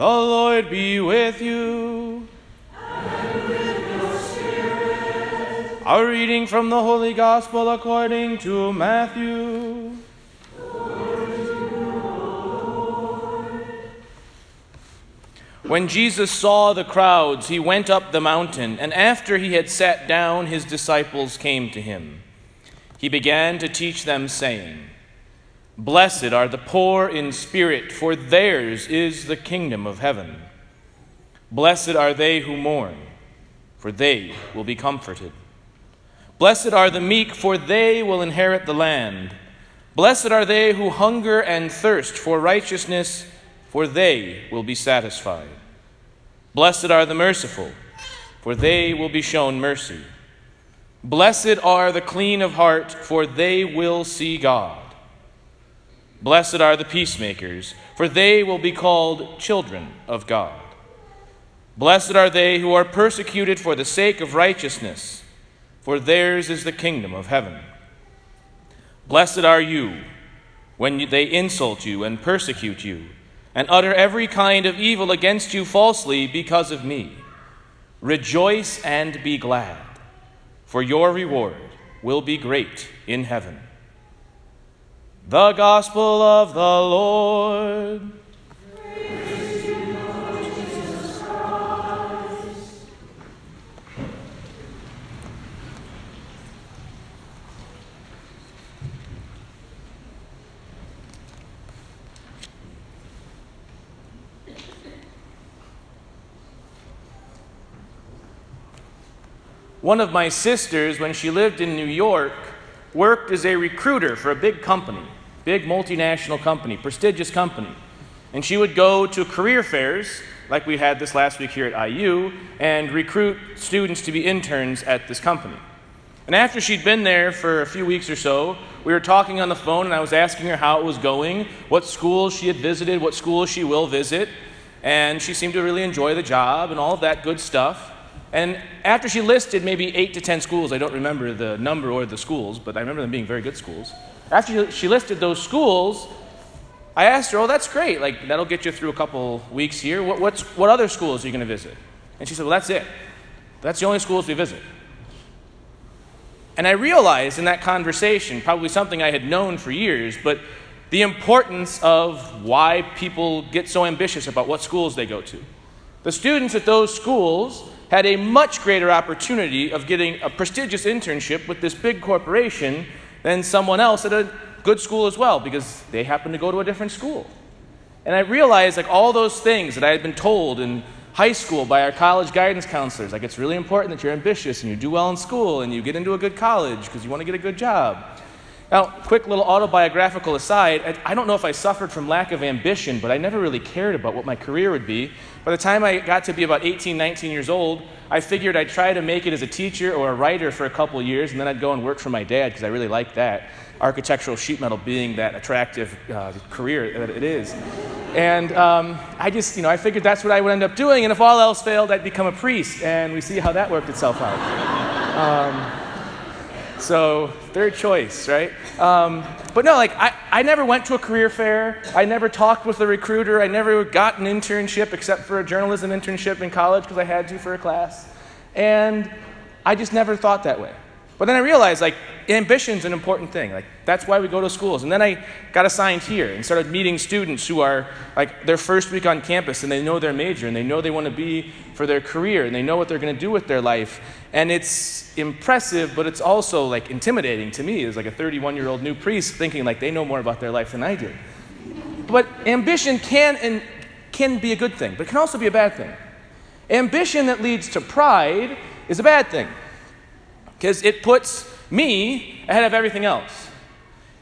The Lord be with you. Our reading from the Holy Gospel according to Matthew. When Jesus saw the crowds, he went up the mountain, and after he had sat down, his disciples came to him. He began to teach them, saying, Blessed are the poor in spirit, for theirs is the kingdom of heaven. Blessed are they who mourn, for they will be comforted. Blessed are the meek, for they will inherit the land. Blessed are they who hunger and thirst for righteousness for they will be satisfied. Blessed are the merciful, for they will be shown mercy. Blessed are the clean of heart, for they will see God. Blessed are the peacemakers, for they will be called children of God. Blessed are they who are persecuted for the sake of righteousness, for theirs is the kingdom of heaven. Blessed are you when they insult you and persecute you and utter every kind of evil against you falsely because of me. Rejoice and be glad, for your reward will be great in heaven. The Gospel of the Lord. One of my sisters, when she lived in New York, worked as a recruiter for a big company, big multinational company, prestigious company. And she would go to career fairs, like we had this last week here at IU, and recruit students to be interns at this company. And after she'd been there for a few weeks or so, we were talking on the phone, and I was asking her how it was going, what schools she had visited, what schools she will visit. And she seemed to really enjoy the job and all of that good stuff. And after she listed maybe eight to ten schools, I don't remember the number or the schools, but I remember them being very good schools. After she listed those schools, I asked her, Oh, that's great. Like, that'll get you through a couple weeks here. What, what's, what other schools are you going to visit? And she said, Well, that's it. That's the only schools we visit. And I realized in that conversation, probably something I had known for years, but the importance of why people get so ambitious about what schools they go to. The students at those schools had a much greater opportunity of getting a prestigious internship with this big corporation than someone else at a good school as well because they happened to go to a different school. And I realized like all those things that I had been told in high school by our college guidance counselors, like it's really important that you're ambitious and you do well in school and you get into a good college because you want to get a good job. Now, quick little autobiographical aside I don't know if I suffered from lack of ambition, but I never really cared about what my career would be. By the time I got to be about 18, 19 years old, I figured I'd try to make it as a teacher or a writer for a couple years, and then I'd go and work for my dad because I really liked that. Architectural sheet metal being that attractive uh, career that it is. And um, I just, you know, I figured that's what I would end up doing, and if all else failed, I'd become a priest, and we see how that worked itself out. Um, so, third choice, right? Um, but no, like, I, I never went to a career fair. I never talked with a recruiter. I never got an internship except for a journalism internship in college because I had to for a class. And I just never thought that way. But then I realized, like, ambition's an important thing. Like, that's why we go to schools. And then I got assigned here and started meeting students who are, like, their first week on campus and they know their major and they know they want to be for their career and they know what they're going to do with their life. And it's impressive, but it's also, like, intimidating to me as, like, a 31 year old new priest thinking, like, they know more about their life than I do. But ambition can, and, can be a good thing, but it can also be a bad thing. Ambition that leads to pride is a bad thing because it puts me ahead of everything else.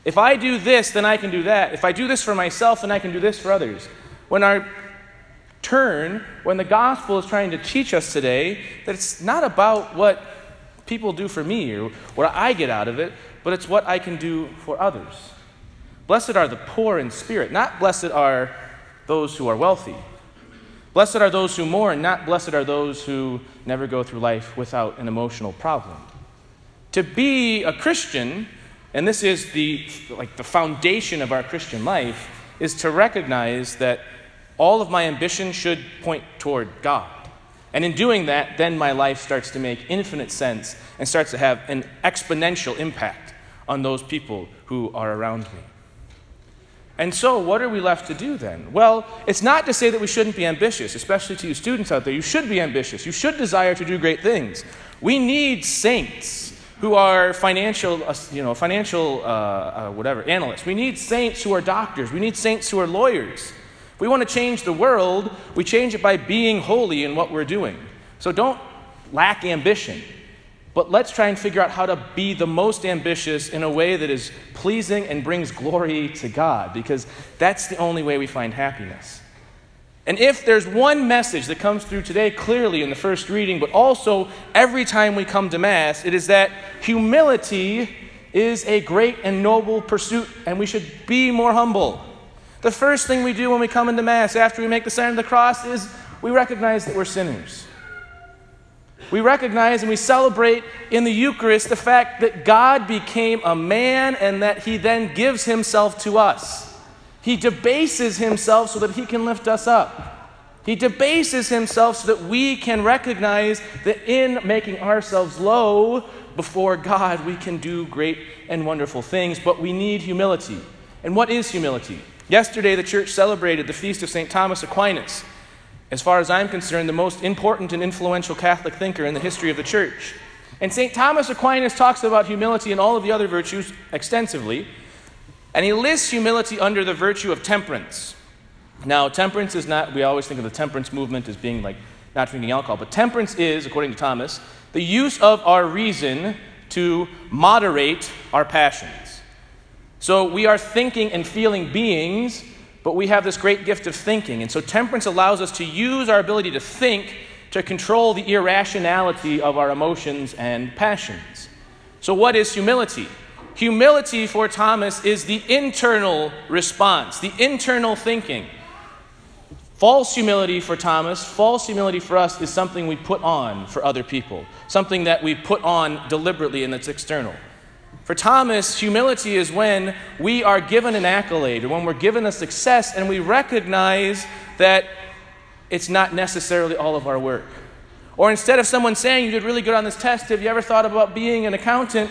If I do this, then I can do that. If I do this for myself, then I can do this for others. When our turn, when the gospel is trying to teach us today that it's not about what people do for me or what I get out of it, but it's what I can do for others. Blessed are the poor in spirit, not blessed are those who are wealthy. Blessed are those who mourn, not blessed are those who never go through life without an emotional problem. To be a Christian, and this is the, like the foundation of our Christian life, is to recognize that all of my ambition should point toward God. And in doing that, then my life starts to make infinite sense and starts to have an exponential impact on those people who are around me. And so, what are we left to do then? Well, it's not to say that we shouldn't be ambitious, especially to you students out there. You should be ambitious. You should desire to do great things. We need saints who are financial, uh, you know, financial, uh, uh, whatever, analysts. We need saints who are doctors. We need saints who are lawyers. If we want to change the world, we change it by being holy in what we're doing. So don't lack ambition. But let's try and figure out how to be the most ambitious in a way that is pleasing and brings glory to God, because that's the only way we find happiness. And if there's one message that comes through today clearly in the first reading, but also every time we come to Mass, it is that humility is a great and noble pursuit, and we should be more humble. The first thing we do when we come into Mass after we make the sign of the cross is we recognize that we're sinners. We recognize and we celebrate in the Eucharist the fact that God became a man and that he then gives himself to us. He debases himself so that he can lift us up. He debases himself so that we can recognize that in making ourselves low before God, we can do great and wonderful things, but we need humility. And what is humility? Yesterday, the church celebrated the feast of St. Thomas Aquinas as far as I'm concerned, the most important and influential Catholic thinker in the history of the church. And St. Thomas Aquinas talks about humility and all of the other virtues extensively, and he lists humility under the virtue of temperance. Now, temperance is not, we always think of the temperance movement as being like not drinking alcohol, but temperance is, according to Thomas, the use of our reason to moderate our passions. So we are thinking and feeling beings but we have this great gift of thinking. And so temperance allows us to use our ability to think to control the irrationality of our emotions and passions. So, what is humility? Humility for Thomas is the internal response, the internal thinking. False humility for Thomas, false humility for us is something we put on for other people, something that we put on deliberately and that's external. For Thomas, humility is when we are given an accolade or when we're given a success and we recognize that it's not necessarily all of our work. Or instead of someone saying, You did really good on this test, have you ever thought about being an accountant?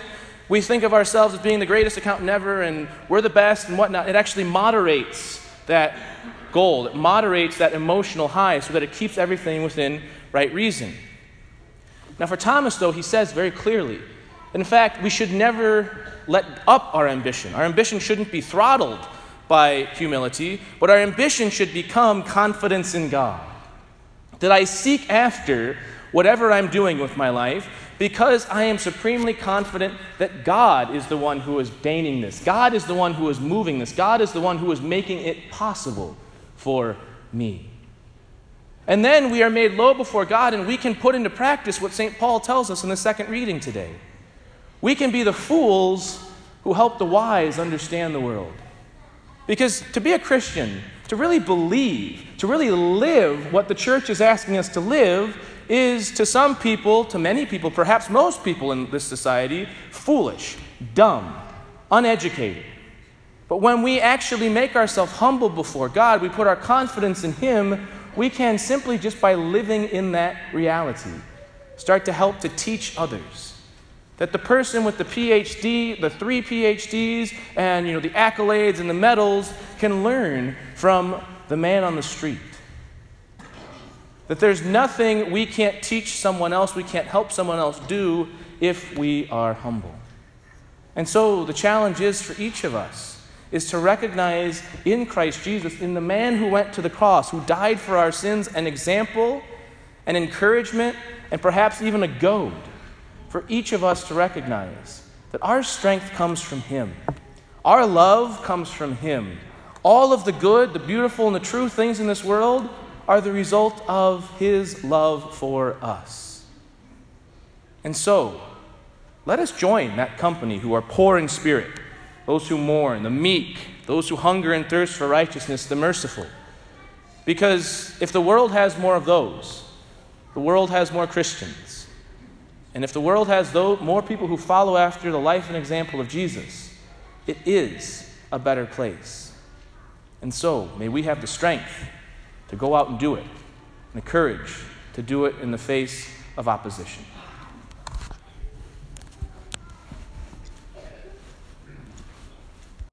We think of ourselves as being the greatest accountant ever and we're the best and whatnot. It actually moderates that goal, it moderates that emotional high so that it keeps everything within right reason. Now, for Thomas, though, he says very clearly, in fact, we should never let up our ambition. Our ambition shouldn't be throttled by humility, but our ambition should become confidence in God. That I seek after whatever I'm doing with my life because I am supremely confident that God is the one who is deigning this. God is the one who is moving this. God is the one who is making it possible for me. And then we are made low before God and we can put into practice what St. Paul tells us in the second reading today. We can be the fools who help the wise understand the world. Because to be a Christian, to really believe, to really live what the church is asking us to live, is to some people, to many people, perhaps most people in this society, foolish, dumb, uneducated. But when we actually make ourselves humble before God, we put our confidence in Him, we can simply just by living in that reality start to help to teach others that the person with the PhD, the three PhDs, and you know, the accolades and the medals can learn from the man on the street. That there's nothing we can't teach someone else, we can't help someone else do if we are humble. And so the challenge is for each of us is to recognize in Christ Jesus, in the man who went to the cross, who died for our sins, an example, an encouragement, and perhaps even a goad for each of us to recognize that our strength comes from Him, our love comes from Him. All of the good, the beautiful, and the true things in this world are the result of His love for us. And so, let us join that company who are poor in spirit, those who mourn, the meek, those who hunger and thirst for righteousness, the merciful. Because if the world has more of those, the world has more Christians. And if the world has more people who follow after the life and example of Jesus, it is a better place. And so, may we have the strength to go out and do it, and the courage to do it in the face of opposition.